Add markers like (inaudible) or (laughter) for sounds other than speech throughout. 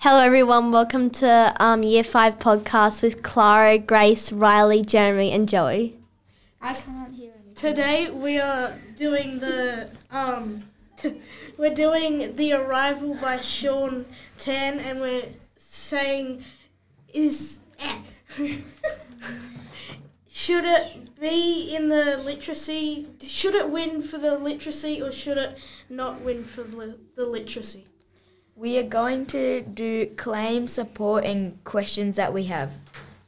Hello, everyone. Welcome to um, Year 5 podcast with Clara, Grace, Riley, Jeremy, and Joey. I can't hear anything. Today we are doing the um, t- (laughs) we're doing the arrival by Shaun Tan, and we're saying is (laughs) should it be in the literacy? Should it win for the literacy, or should it not win for the, the literacy? We are going to do claim, support, and questions that we have.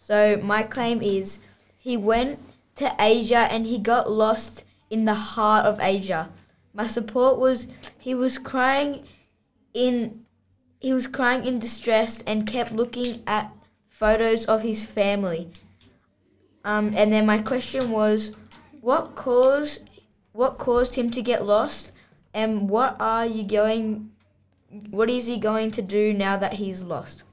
So, my claim is he went to Asia and he got lost in the heart of Asia. My support was he was crying in he was crying in distress and kept looking at photos of his family. Um, and then my question was, what caused what caused him to get lost, and what are you going what is he going to do now that he's lost?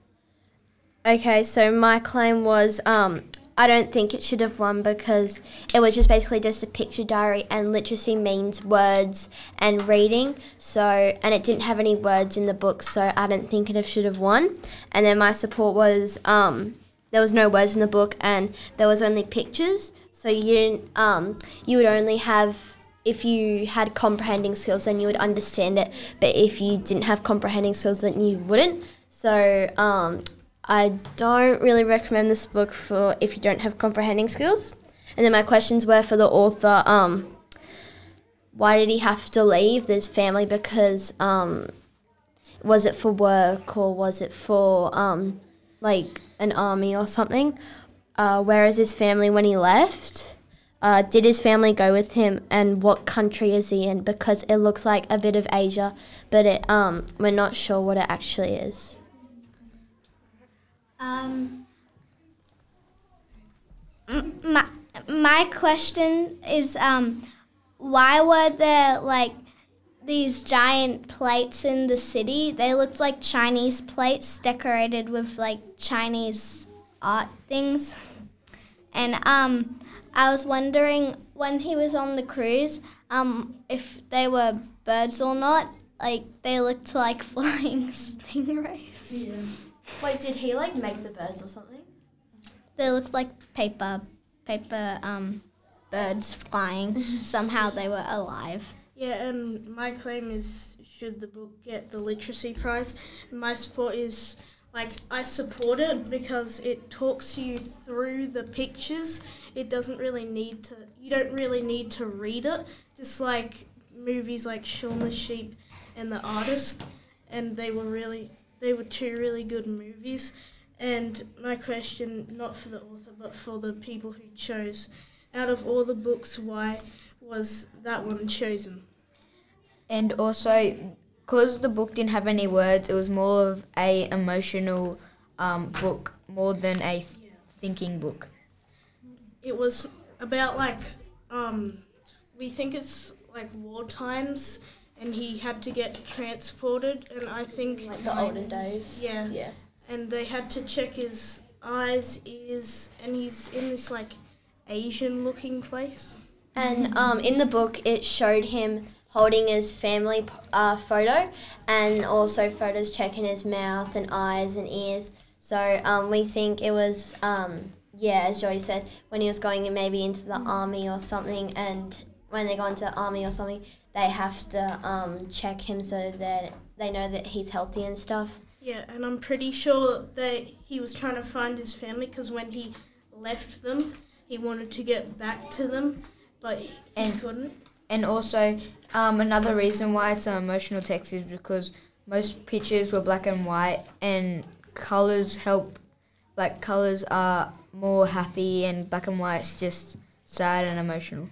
Okay, so my claim was um, I don't think it should have won because it was just basically just a picture diary, and literacy means words and reading. So, and it didn't have any words in the book, so I don't think it should have won. And then my support was um, there was no words in the book, and there was only pictures. So you um, you would only have if you had comprehending skills, then you would understand it. But if you didn't have comprehending skills, then you wouldn't. So um, I don't really recommend this book for if you don't have comprehending skills. And then my questions were for the author. Um, why did he have to leave his family? Because um, was it for work or was it for um, like an army or something? Uh, where is his family when he left? Uh, did his family go with him, and what country is he in? Because it looks like a bit of Asia, but it, um, we're not sure what it actually is. Um, my, my question is um, why were there like these giant plates in the city? They looked like Chinese plates decorated with like Chinese art things. (laughs) And um, I was wondering when he was on the cruise um, if they were birds or not. Like they looked like (laughs) flying stingrays. Yeah. Wait, did he like make the birds or something? They looked like paper, paper um, birds flying. (laughs) Somehow they were alive. Yeah, and my claim is should the book get the literacy prize? My support is like I support it because it talks you through the pictures. It doesn't really need to you don't really need to read it. Just like movies like Shaun the Sheep and The Artist and they were really they were two really good movies. And my question, not for the author, but for the people who chose, out of all the books, why was that one chosen? And also, because the book didn't have any words, it was more of a emotional um, book more than a th- thinking book. It was about like, um, we think it's like war times, and he had to get transported, and I think Like the olden days. Yeah. Yeah. and they had to check his eyes, ears, and he's in this like Asian-looking place. And um, in the book, it showed him holding his family uh, photo and also photos checking his mouth and eyes and ears. So um, we think it was, um, yeah, as Joey said, when he was going maybe into the army or something, and when they go into the army or something, they have to um, check him so that they know that he's healthy and stuff. Yeah, and I'm pretty sure that he was trying to find his family because when he left them, he wanted to get back to them, but he And- couldn't. And also, um, another reason why it's an emotional text is because most pictures were black and white, and colors help. Like colors are more happy, and black and white's just sad and emotional.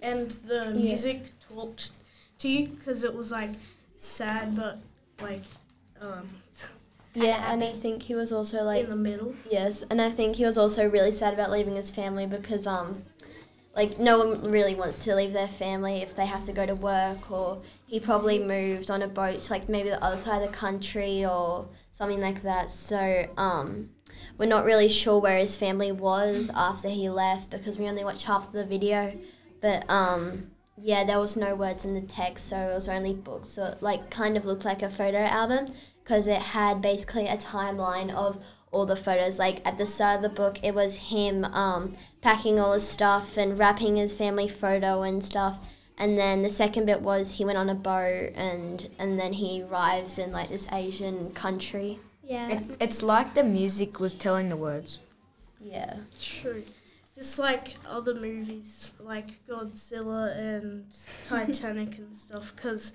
And the Yeah. music talked to you because it was like sad, but like um, Yeah, and I think he was also like in the middle. Yes, and I think he was also really sad about leaving his family because um like no one really wants to leave their family if they have to go to work or he probably moved on a boat to like maybe the other side of the country or something like that. So um we're not really sure where his family was after he left because we only watched half of the video. But um yeah, there was no words in the text, so it was only books. So it like kind of looked like a photo album because it had basically a timeline of all the photos. Like at the start of the book, it was him um, packing all his stuff and wrapping his family photo and stuff. And then the second bit was he went on a boat and and then he arrived in like this Asian country. Yeah. It, it's like the music was telling the words. Yeah. True. Just like other movies, like Godzilla and Titanic and stuff, because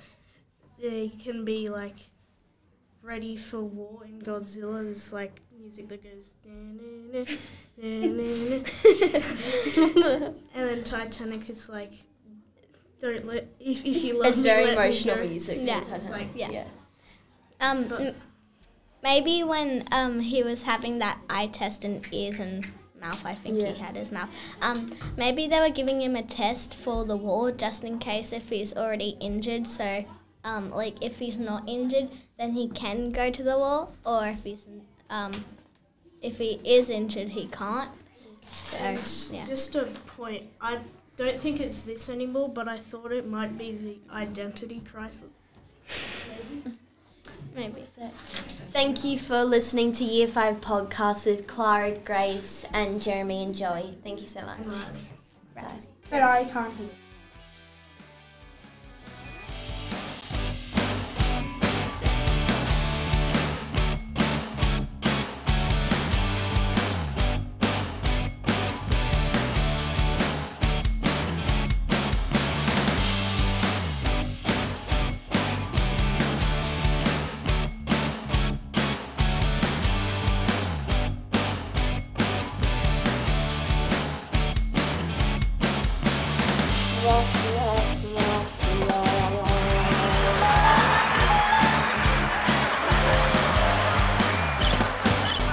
they can be like ready for war in Godzilla. There's like music that goes. (laughs) and then Titanic is like, don't let if, if you love It's me, very let me emotional go. music. Yeah. in Titanic. like- Yeah. yeah. Um, But- maybe when um he was having that eye test and ears and mouth, I think Yeah. he had his mouth. Um, maybe they were giving him a test for the war just in case if he's already injured. So, um, like if he's not injured, then he can go to the wall, or if he's um, if he is injured, he can't. So, yeah. just a point, I don't think it's this anymore, but I thought it might be the identity crisis. (laughs) Maybe. Thank you for listening to Year 5 podcast with Clara, Grace, and Jeremy and Joey. Thank you so much. Right. But I can't hear. Well,